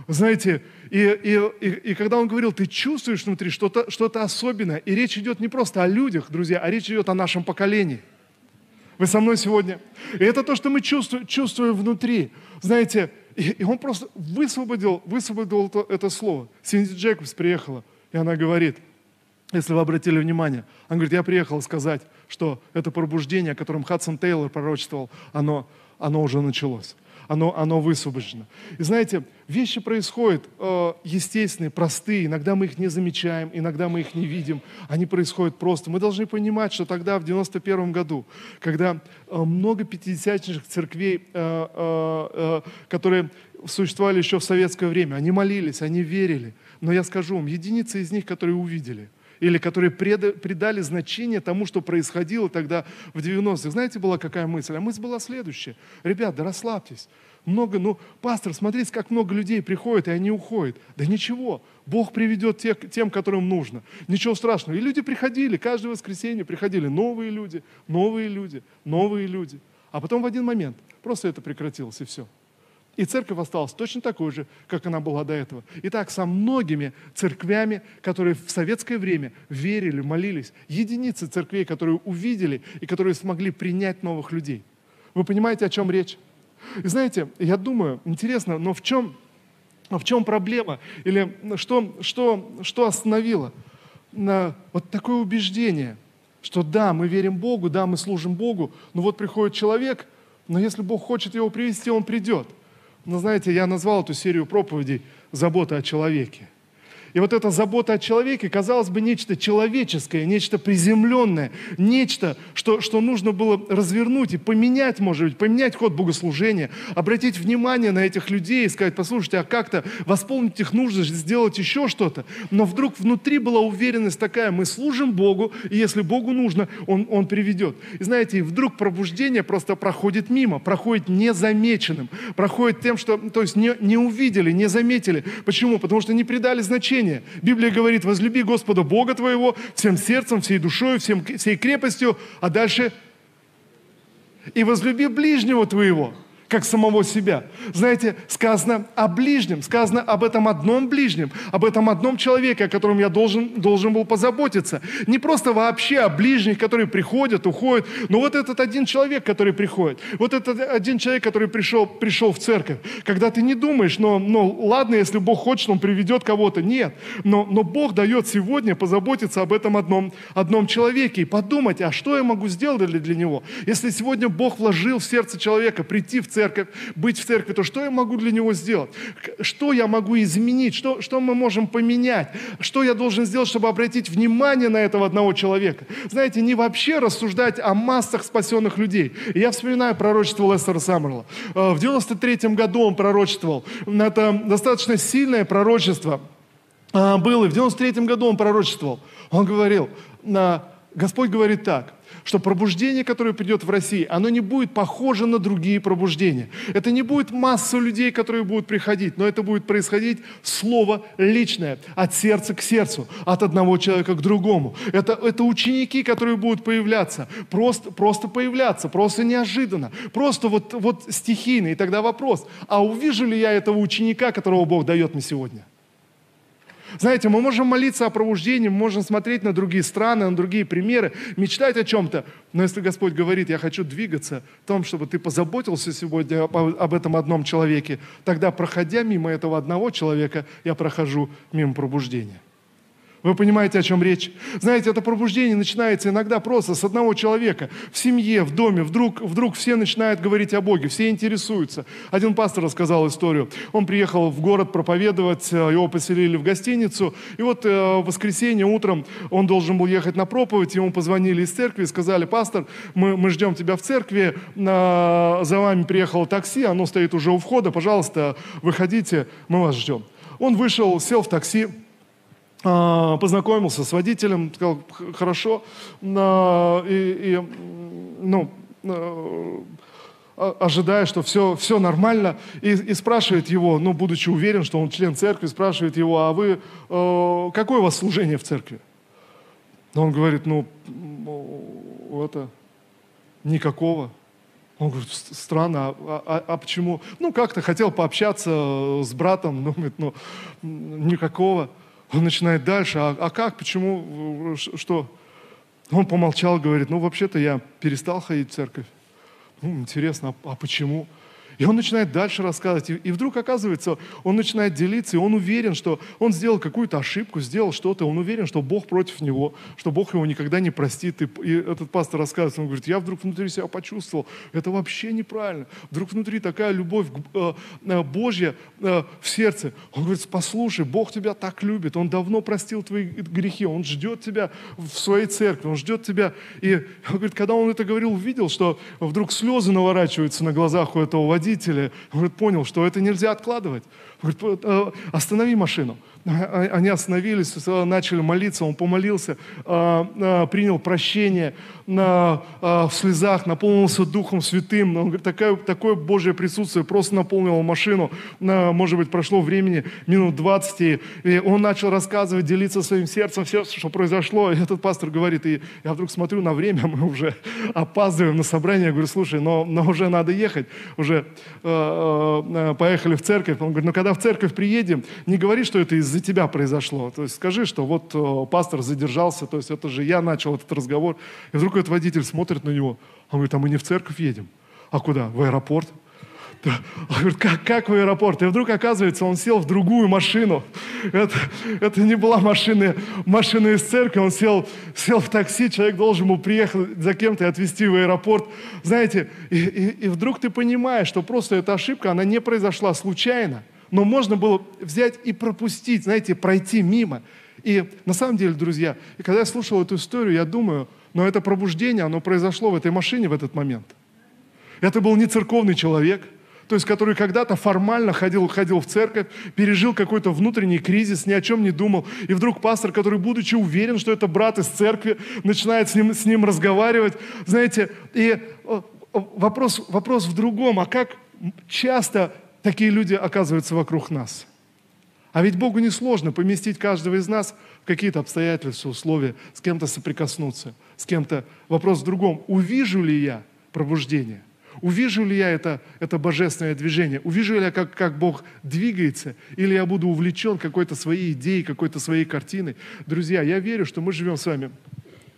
Знаете, и, и, и, и когда он говорил, ты чувствуешь внутри что-то что особенное, и речь идет не просто о людях, друзья, а речь идет о нашем поколении. Вы со мной сегодня? И это то, что мы чувствуем, чувствуем внутри. Знаете, и, и он просто высвободил, высвободил это, это слово. Синди Джекобс приехала, и она говорит, если вы обратили внимание, она говорит, я приехала сказать, что это пробуждение, о котором Хадсон Тейлор пророчествовал, оно, оно уже началось оно, оно высвобождено. И знаете, вещи происходят э, естественные, простые, иногда мы их не замечаем, иногда мы их не видим, они происходят просто. Мы должны понимать, что тогда, в 91 году, когда э, много пятидесятничных церквей, э, э, э, которые существовали еще в советское время, они молились, они верили. Но я скажу вам, единицы из них, которые увидели – или которые придали значение тому, что происходило тогда в 90-х. Знаете, была какая мысль? А мысль была следующая. Ребята, расслабьтесь. Много, ну, пастор, смотрите, как много людей приходит, и они уходят. Да ничего, Бог приведет тех, тем, которым нужно. Ничего страшного. И люди приходили, каждое воскресенье приходили новые люди, новые люди, новые люди. А потом в один момент просто это прекратилось, и все. И церковь осталась точно такой же, как она была до этого. И так со многими церквями, которые в советское время верили, молились. Единицы церквей, которые увидели и которые смогли принять новых людей. Вы понимаете, о чем речь? И знаете, я думаю, интересно, но в чем, в чем проблема? Или что, что, что остановило? На вот такое убеждение, что да, мы верим Богу, да, мы служим Богу, но вот приходит человек, но если Бог хочет его привести, он придет – но знаете, я назвал эту серию проповедей «Забота о человеке». И вот эта забота о человеке, казалось бы, нечто человеческое, нечто приземленное, нечто, что, что нужно было развернуть и поменять, может быть, поменять ход богослужения, обратить внимание на этих людей и сказать, послушайте, а как-то восполнить их нужды, сделать еще что-то. Но вдруг внутри была уверенность такая, мы служим Богу, и если Богу нужно, Он, он приведет. И знаете, вдруг пробуждение просто проходит мимо, проходит незамеченным, проходит тем, что, то есть не, не увидели, не заметили. Почему? Потому что не придали значения спасение. Библия говорит, возлюби Господа Бога твоего всем сердцем, всей душой, всем, всей крепостью, а дальше и возлюби ближнего твоего как самого себя. Знаете, сказано о ближнем, сказано об этом одном ближнем, об этом одном человеке, о котором я должен, должен был позаботиться. Не просто вообще о ближних, которые приходят, уходят, но вот этот один человек, который приходит, вот этот один человек, который пришел, пришел в церковь, когда ты не думаешь, но, но ладно, если Бог хочет, Он приведет кого-то. Нет, но, но Бог дает сегодня позаботиться об этом одном, одном человеке и подумать, а что я могу сделать для, для него? Если сегодня Бог вложил в сердце человека прийти в церковь, быть в церкви, то что я могу для него сделать? Что я могу изменить? Что, что мы можем поменять? Что я должен сделать, чтобы обратить внимание на этого одного человека? Знаете, не вообще рассуждать о массах спасенных людей. Я вспоминаю пророчество Лестера Саммерла. Э, в 93 году он пророчествовал. Это достаточно сильное пророчество э, было. И в 93 году он пророчествовал. Он говорил, Господь говорит так, что пробуждение, которое придет в России, оно не будет похоже на другие пробуждения. Это не будет масса людей, которые будут приходить, но это будет происходить слово личное, от сердца к сердцу, от одного человека к другому. Это, это ученики, которые будут появляться, просто, просто появляться, просто неожиданно, просто вот, вот стихийно. И тогда вопрос, а увижу ли я этого ученика, которого Бог дает мне сегодня? Знаете, мы можем молиться о пробуждении, мы можем смотреть на другие страны, на другие примеры, мечтать о чем-то. Но если Господь говорит, я хочу двигаться в том, чтобы ты позаботился сегодня об этом одном человеке, тогда, проходя мимо этого одного человека, я прохожу мимо пробуждения. Вы понимаете, о чем речь? Знаете, это пробуждение начинается иногда просто с одного человека. В семье, в доме. Вдруг, вдруг все начинают говорить о Боге, все интересуются. Один пастор рассказал историю. Он приехал в город проповедовать, э, его поселили в гостиницу. И вот э, в воскресенье утром он должен был ехать на проповедь. Ему позвонили из церкви и сказали, пастор, мы, мы ждем тебя в церкви. За вами приехало такси, оно стоит уже у входа. Пожалуйста, выходите, мы вас ждем. Он вышел, сел в такси, познакомился с водителем, сказал, хорошо, а, и, и ну, а, ожидая, что все, все нормально, и, и спрашивает его, ну, будучи уверен, что он член церкви, спрашивает его, а вы, какое у вас служение в церкви? Он говорит, ну, это, никакого. Он говорит, странно, а, а, а почему? Ну, как-то хотел пообщаться с братом, ну, говорит, ну, никакого. Он начинает дальше, а, а как, почему, что? Он помолчал, говорит, ну вообще-то я перестал ходить в церковь. Ну, интересно, а, а почему? И он начинает дальше рассказывать. И, вдруг оказывается, он начинает делиться, и он уверен, что он сделал какую-то ошибку, сделал что-то. Он уверен, что Бог против него, что Бог его никогда не простит. И, и этот пастор рассказывает, он говорит, я вдруг внутри себя почувствовал, это вообще неправильно. Вдруг внутри такая любовь э, э, Божья э, в сердце. Он говорит, послушай, Бог тебя так любит, Он давно простил твои грехи, Он ждет тебя в своей церкви, Он ждет тебя. И он говорит, когда он это говорил, увидел, что вдруг слезы наворачиваются на глазах у этого водителя, говорит, понял, что это нельзя откладывать. Говорит, «Э, останови машину. А, они остановились, начали молиться, он помолился, а, а, принял прощение в слезах, наполнился Духом Святым. Он говорит, такое, такое Божье присутствие просто наполнило машину. Может быть, прошло времени минут 20, и он начал рассказывать, делиться своим сердцем, все, что произошло. И этот пастор говорит, и я вдруг смотрю на время, мы уже опаздываем на собрание. Я говорю, слушай, но, но уже надо ехать, уже поехали в церковь. Он говорит, ну когда в церковь приедем, не говори, что это из из-за тебя произошло. То есть скажи, что вот э, пастор задержался, то есть это же я начал этот разговор. И вдруг этот водитель смотрит на него, он говорит, а мы не в церковь едем. А куда? В аэропорт? Он говорит, как, как в аэропорт? И вдруг оказывается, он сел в другую машину. Это, это не была машина, машина из церкви. Он сел, сел в такси, человек должен был приехать за кем-то и отвезти в аэропорт. Знаете, и, и, и вдруг ты понимаешь, что просто эта ошибка, она не произошла случайно но можно было взять и пропустить, знаете, пройти мимо. И на самом деле, друзья, и когда я слушал эту историю, я думаю, но это пробуждение, оно произошло в этой машине в этот момент. Это был не церковный человек, то есть который когда-то формально ходил, ходил в церковь, пережил какой-то внутренний кризис, ни о чем не думал. И вдруг пастор, который, будучи уверен, что это брат из церкви, начинает с ним, с ним разговаривать. Знаете, и вопрос, вопрос в другом, а как часто такие люди оказываются вокруг нас. А ведь Богу не сложно поместить каждого из нас в какие-то обстоятельства, условия, с кем-то соприкоснуться, с кем-то. Вопрос в другом. Увижу ли я пробуждение? Увижу ли я это, это божественное движение? Увижу ли я, как, как Бог двигается? Или я буду увлечен какой-то своей идеей, какой-то своей картиной? Друзья, я верю, что мы живем с вами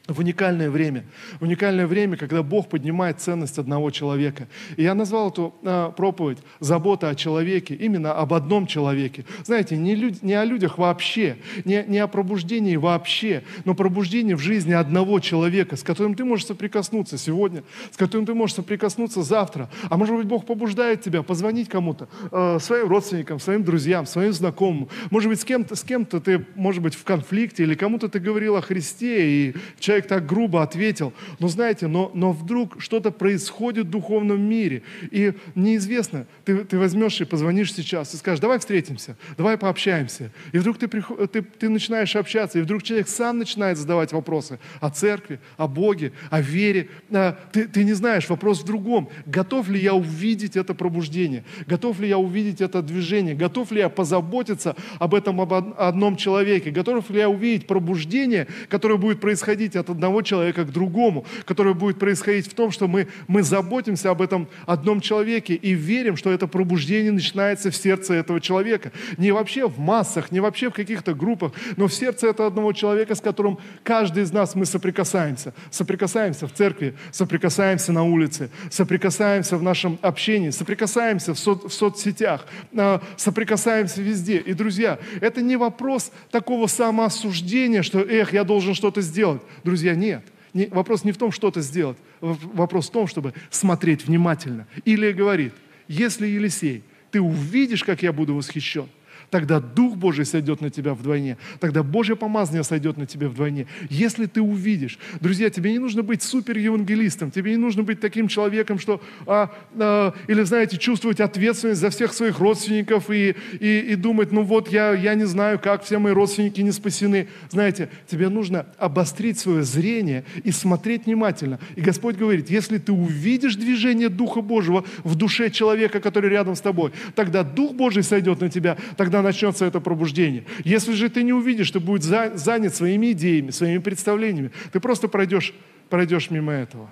в уникальное время. В уникальное время, когда Бог поднимает ценность одного человека. И я назвал эту э, проповедь «Забота о человеке», именно об одном человеке. Знаете, не, люд, не о людях вообще, не, не о пробуждении вообще, но пробуждение в жизни одного человека, с которым ты можешь соприкоснуться сегодня, с которым ты можешь соприкоснуться завтра. А может быть, Бог побуждает тебя позвонить кому-то, э, своим родственникам, своим друзьям, своим знакомым. Может быть, с кем-то, с кем-то ты, может быть, в конфликте, или кому-то ты говорил о Христе, и человек человек так грубо ответил. Но знаете, но, но вдруг что-то происходит в духовном мире. И неизвестно, ты, ты возьмешь и позвонишь сейчас и скажешь, давай встретимся, давай пообщаемся. И вдруг ты, ты, ты начинаешь общаться, и вдруг человек сам начинает задавать вопросы о церкви, о Боге, о вере. А, ты, ты не знаешь, вопрос в другом. Готов ли я увидеть это пробуждение? Готов ли я увидеть это движение? Готов ли я позаботиться об этом об одном человеке? Готов ли я увидеть пробуждение, которое будет происходить от от одного человека к другому, которое будет происходить в том, что мы, мы заботимся об этом одном человеке и верим, что это пробуждение начинается в сердце этого человека. Не вообще в массах, не вообще в каких-то группах, но в сердце этого одного человека, с которым каждый из нас мы соприкасаемся. Соприкасаемся в церкви, соприкасаемся на улице, соприкасаемся в нашем общении, соприкасаемся в, со, в соцсетях, а, соприкасаемся везде. И, друзья, это не вопрос такого самоосуждения, что, эх, я должен что-то сделать. Друзья, нет. Не, вопрос не в том, что-то сделать. Вопрос в том, чтобы смотреть внимательно. Или говорит, если Елисей, ты увидишь, как я буду восхищен, тогда Дух Божий сойдет на тебя вдвойне, тогда Божье помазание сойдет на тебя вдвойне. Если ты увидишь, друзья, тебе не нужно быть супер-евангелистом, тебе не нужно быть таким человеком, что, а, а, или, знаете, чувствовать ответственность за всех своих родственников и, и, и думать, ну вот я, я не знаю, как все мои родственники не спасены. Знаете, тебе нужно обострить свое зрение и смотреть внимательно. И Господь говорит, если ты увидишь движение Духа Божьего в душе человека, который рядом с тобой, тогда Дух Божий сойдет на тебя, тогда когда начнется это пробуждение. Если же ты не увидишь, ты будешь занят своими идеями, своими представлениями, ты просто пройдешь, пройдешь мимо этого.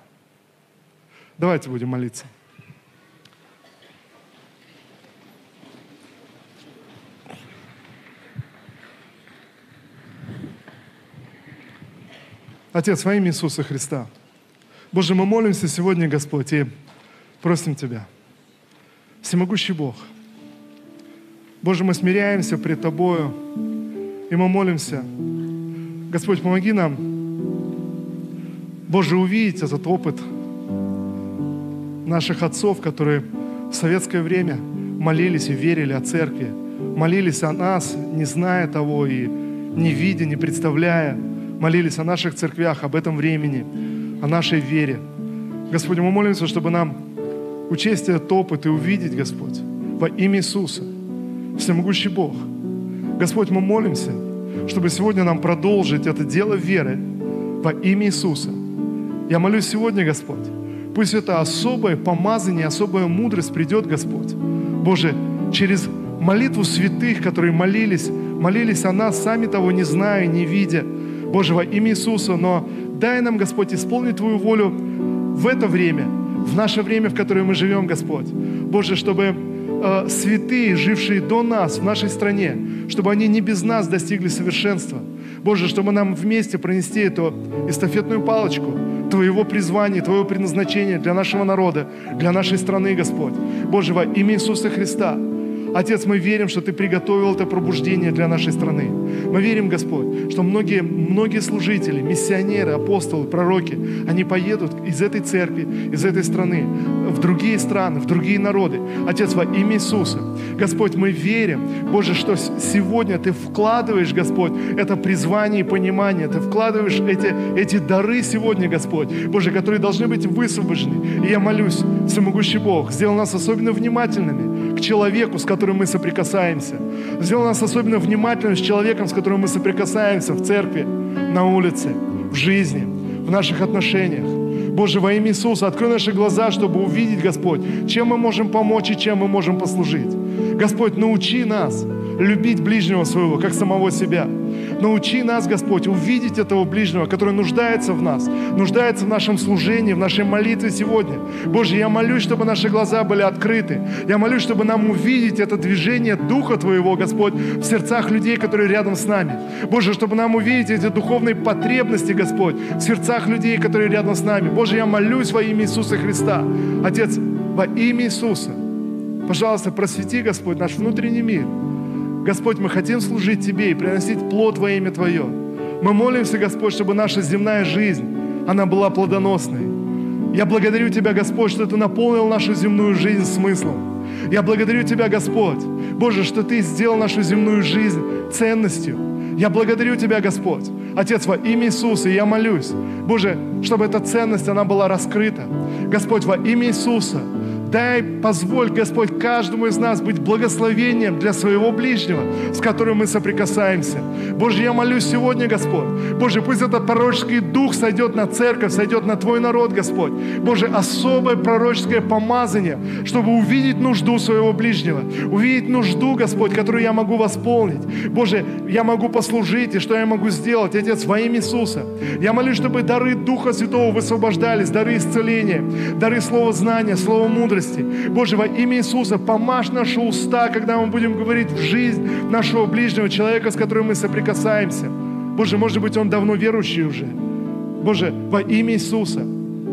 Давайте будем молиться. Отец, во имя Иисуса Христа. Боже, мы молимся сегодня, Господь, и просим Тебя. Всемогущий Бог – Боже, мы смиряемся пред Тобою, и мы молимся. Господь, помоги нам, Боже, увидеть этот опыт наших отцов, которые в советское время молились и верили о церкви, молились о нас, не зная того и не видя, не представляя, молились о наших церквях, об этом времени, о нашей вере. Господи, мы молимся, чтобы нам учесть этот опыт и увидеть, Господь, во имя Иисуса – всемогущий Бог. Господь, мы молимся, чтобы сегодня нам продолжить это дело веры во имя Иисуса. Я молюсь сегодня, Господь, пусть это особое помазание, особая мудрость придет, Господь. Боже, через молитву святых, которые молились, молились о нас, сами того не зная, не видя. Боже, во имя Иисуса, но дай нам, Господь, исполнить Твою волю в это время, в наше время, в которое мы живем, Господь. Боже, чтобы э, святые, жившие до нас в нашей стране, чтобы они не без нас достигли совершенства. Боже, чтобы нам вместе пронести эту эстафетную палочку Твоего призвания, Твоего предназначения для нашего народа, для нашей страны, Господь. Боже, во имя Иисуса Христа – Отец, мы верим, что Ты приготовил это пробуждение для нашей страны. Мы верим, Господь, что многие, многие служители, миссионеры, апостолы, пророки, они поедут из этой церкви, из этой страны в другие страны, в другие народы. Отец, во имя Иисуса. Господь, мы верим, Боже, что сегодня Ты вкладываешь, Господь, это призвание и понимание, Ты вкладываешь эти, эти дары сегодня, Господь, Боже, которые должны быть высвобождены. И я молюсь, всемогущий Бог, сделал нас особенно внимательными к человеку, с которым мы соприкасаемся. Сделай нас особенно внимательным с человеком, с которым мы соприкасаемся в церкви, на улице, в жизни, в наших отношениях. Боже, во имя Иисуса, открой наши глаза, чтобы увидеть, Господь, чем мы можем помочь и чем мы можем послужить. Господь, научи нас любить ближнего своего, как самого себя. Научи нас, Господь, увидеть этого ближнего, который нуждается в нас, нуждается в нашем служении, в нашей молитве сегодня. Боже, я молюсь, чтобы наши глаза были открыты. Я молюсь, чтобы нам увидеть это движение Духа Твоего, Господь, в сердцах людей, которые рядом с нами. Боже, чтобы нам увидеть эти духовные потребности, Господь, в сердцах людей, которые рядом с нами. Боже, я молюсь во имя Иисуса Христа. Отец, во имя Иисуса, пожалуйста, просвети, Господь, наш внутренний мир – Господь, мы хотим служить Тебе и приносить плод во имя Твое. Мы молимся, Господь, чтобы наша земная жизнь, она была плодоносной. Я благодарю Тебя, Господь, что Ты наполнил нашу земную жизнь смыслом. Я благодарю Тебя, Господь, Боже, что Ты сделал нашу земную жизнь ценностью. Я благодарю Тебя, Господь, Отец, во имя Иисуса, я молюсь, Боже, чтобы эта ценность, она была раскрыта. Господь, во имя Иисуса, дай, позволь, Господь, каждому из нас быть благословением для своего ближнего, с которым мы соприкасаемся. Боже, я молюсь сегодня, Господь. Боже, пусть этот пророческий дух сойдет на церковь, сойдет на Твой народ, Господь. Боже, особое пророческое помазание, чтобы увидеть нужду своего ближнего, увидеть нужду, Господь, которую я могу восполнить. Боже, я могу послужить, и что я могу сделать, Отец, во имя Иисуса. Я молюсь, чтобы дары Духа Святого высвобождались, дары исцеления, дары слова знания, слова мудрости. Боже, во имя Иисуса, помажь наши уста, когда мы будем говорить в жизнь нашего ближнего человека, с которым мы соприкасаемся. Боже, может быть, он давно верующий уже. Боже, во имя Иисуса,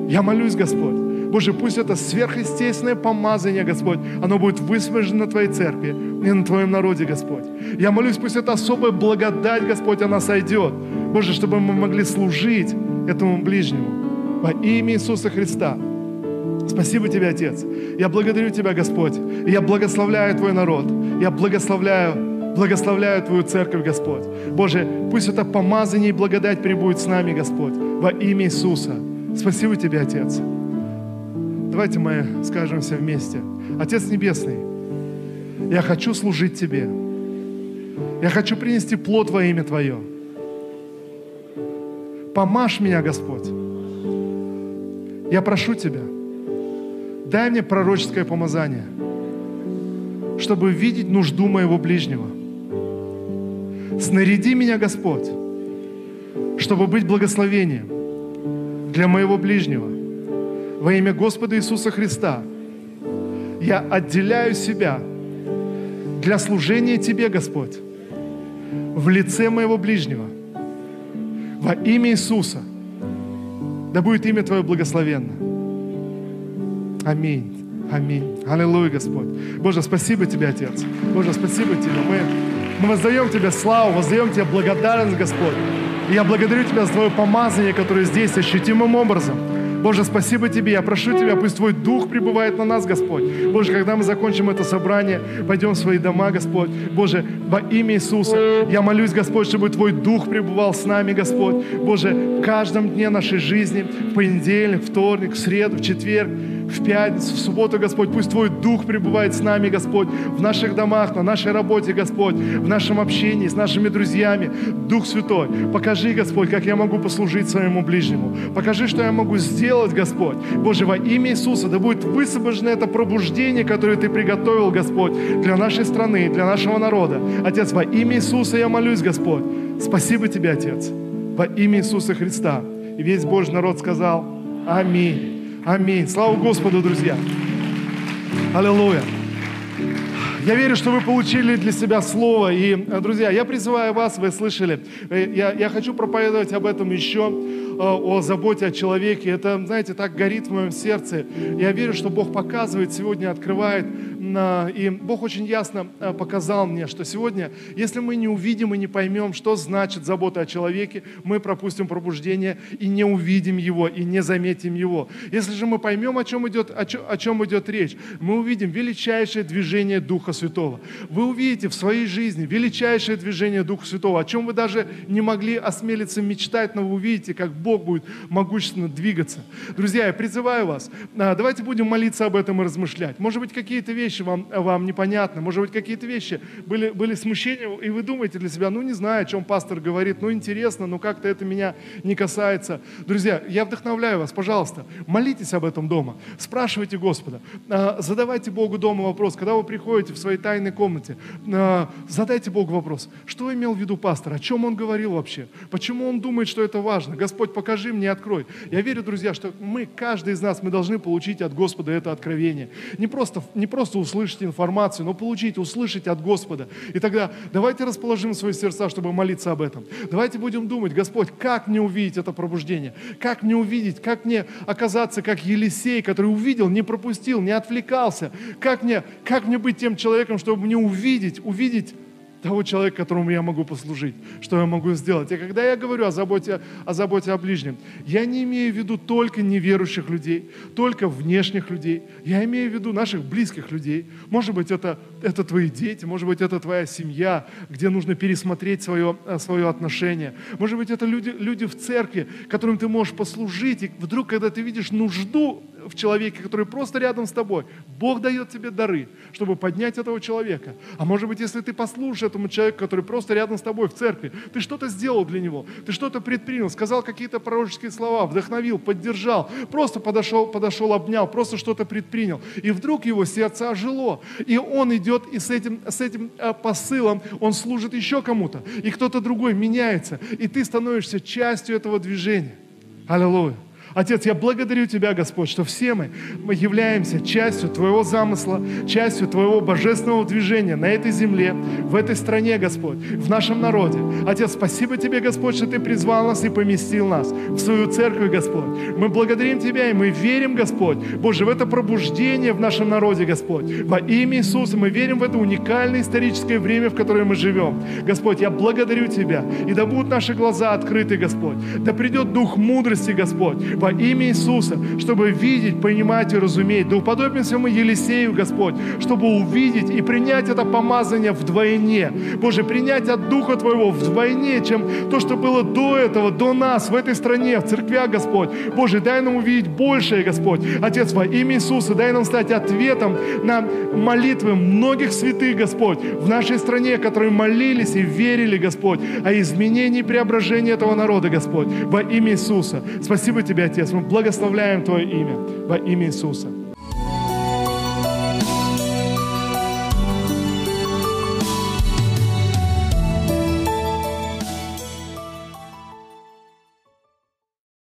я молюсь, Господь, Боже, пусть это сверхъестественное помазание, Господь, оно будет высвобождено на Твоей церкви и на Твоем народе, Господь. Я молюсь, пусть эта особая благодать, Господь, она сойдет. Боже, чтобы мы могли служить этому ближнему во имя Иисуса Христа. Спасибо Тебе, Отец. Я благодарю Тебя, Господь. Я благословляю Твой народ. Я благословляю, благословляю Твою церковь, Господь. Боже, пусть это помазание и благодать прибудет с нами, Господь, во имя Иисуса. Спасибо Тебе, Отец. Давайте мы скажем все вместе. Отец Небесный, я хочу служить Тебе. Я хочу принести плод во имя Твое. Помажь меня, Господь. Я прошу Тебя, дай мне пророческое помазание, чтобы видеть нужду моего ближнего. Снаряди меня, Господь, чтобы быть благословением для моего ближнего – во имя Господа Иисуса Христа я отделяю себя для служения Тебе, Господь, в лице моего ближнего. Во имя Иисуса. Да будет имя Твое благословенно. Аминь. Аминь. Аллилуйя, Господь. Боже, спасибо Тебе, Отец. Боже, спасибо Тебе. Мы, мы воздаем Тебе славу, воздаем Тебе благодарность, Господь. И я благодарю Тебя за Твое помазание, которое здесь ощутимым образом – Боже, спасибо Тебе. Я прошу Тебя, пусть Твой Дух пребывает на нас, Господь. Боже, когда мы закончим это собрание, пойдем в свои дома, Господь. Боже, во имя Иисуса, я молюсь, Господь, чтобы Твой Дух пребывал с нами, Господь. Боже, в каждом дне нашей жизни, в понедельник, вторник, в среду, в четверг, в пятницу, в субботу, Господь. Пусть Твой Дух пребывает с нами, Господь, в наших домах, на нашей работе, Господь, в нашем общении с нашими друзьями. Дух Святой, покажи, Господь, как я могу послужить своему ближнему. Покажи, что я могу сделать, Господь. Боже, во имя Иисуса, да будет высвобождено это пробуждение, которое Ты приготовил, Господь, для нашей страны, для нашего народа. Отец, во имя Иисуса я молюсь, Господь. Спасибо Тебе, Отец, во имя Иисуса Христа. И весь Божий народ сказал Аминь. Аминь. Слава Господу, друзья. Аллилуйя. Я верю, что вы получили для себя слово. И, э, друзья, я призываю вас, вы слышали, э, я, я хочу проповедовать об этом еще, э, о заботе о человеке. Это, знаете, так горит в моем сердце. Я верю, что Бог показывает сегодня, открывает и Бог очень ясно э, показал мне, что сегодня, если мы не увидим и не поймем, что значит забота о человеке, мы пропустим пробуждение и не увидим его, и не заметим его. Если же мы поймем, о чем идет, о чем, о чем идет речь, мы увидим величайшее движение Духа Святого. Вы увидите в своей жизни величайшее движение Духа Святого, о чем вы даже не могли осмелиться мечтать, но вы увидите, как Бог будет могущественно двигаться. Друзья, я призываю вас, а, давайте будем молиться об этом и размышлять. Может быть, какие-то вещи вещи вам, вам непонятны, может быть, какие-то вещи были, были смущения, и вы думаете для себя, ну не знаю, о чем пастор говорит, ну интересно, но как-то это меня не касается. Друзья, я вдохновляю вас, пожалуйста, молитесь об этом дома, спрашивайте Господа, а, задавайте Богу дома вопрос, когда вы приходите в своей тайной комнате, а, задайте Богу вопрос, что имел в виду пастор, о чем он говорил вообще, почему он думает, что это важно, Господь, покажи мне, открой. Я верю, друзья, что мы, каждый из нас, мы должны получить от Господа это откровение. Не просто, не просто услышать информацию, но получить, услышать от Господа. И тогда давайте расположим свои сердца, чтобы молиться об этом. Давайте будем думать, Господь, как мне увидеть это пробуждение? Как мне увидеть? Как мне оказаться как Елисей, который увидел, не пропустил, не отвлекался? Как мне, как мне быть тем человеком, чтобы мне увидеть, увидеть того человека, которому я могу послужить, что я могу сделать. И когда я говорю о заботе, о заботе о ближнем, я не имею в виду только неверующих людей, только внешних людей. Я имею в виду наших близких людей. Может быть, это, это твои дети, может быть, это твоя семья, где нужно пересмотреть свое, э, свое отношение. Может быть, это люди, люди в церкви, которым ты можешь послужить. И вдруг, когда ты видишь нужду в человеке, который просто рядом с тобой. Бог дает тебе дары, чтобы поднять этого человека. А может быть, если ты послушаешь этому человеку, который просто рядом с тобой в церкви, ты что-то сделал для него, ты что-то предпринял, сказал какие-то пророческие слова, вдохновил, поддержал, просто подошел, подошел, обнял, просто что-то предпринял. И вдруг его сердце ожило. И он идет и с этим, с этим э, посылом, он служит еще кому-то. И кто-то другой меняется. И ты становишься частью этого движения. Аллилуйя. Отец, я благодарю Тебя, Господь, что все мы, мы являемся частью Твоего замысла, частью Твоего божественного движения на этой земле, в этой стране, Господь, в нашем народе. Отец, спасибо Тебе, Господь, что Ты призвал нас и поместил нас в свою церковь, Господь. Мы благодарим Тебя и мы верим, Господь, Боже, в это пробуждение в нашем народе, Господь. Во имя Иисуса мы верим в это уникальное историческое время, в которое мы живем. Господь, я благодарю Тебя, и да будут наши глаза открыты, Господь. Да придет дух мудрости, Господь во имя Иисуса, чтобы видеть, понимать и разуметь. Да уподобимся мы Елисею, Господь, чтобы увидеть и принять это помазание вдвойне. Боже, принять от Духа Твоего вдвойне, чем то, что было до этого, до нас, в этой стране, в церквях, Господь. Боже, дай нам увидеть большее, Господь. Отец, во имя Иисуса, дай нам стать ответом на молитвы многих святых, Господь, в нашей стране, которые молились и верили, Господь, о изменении и преображении этого народа, Господь, во имя Иисуса. Спасибо Тебе, Отец, мы благословляем Твое имя во имя Иисуса.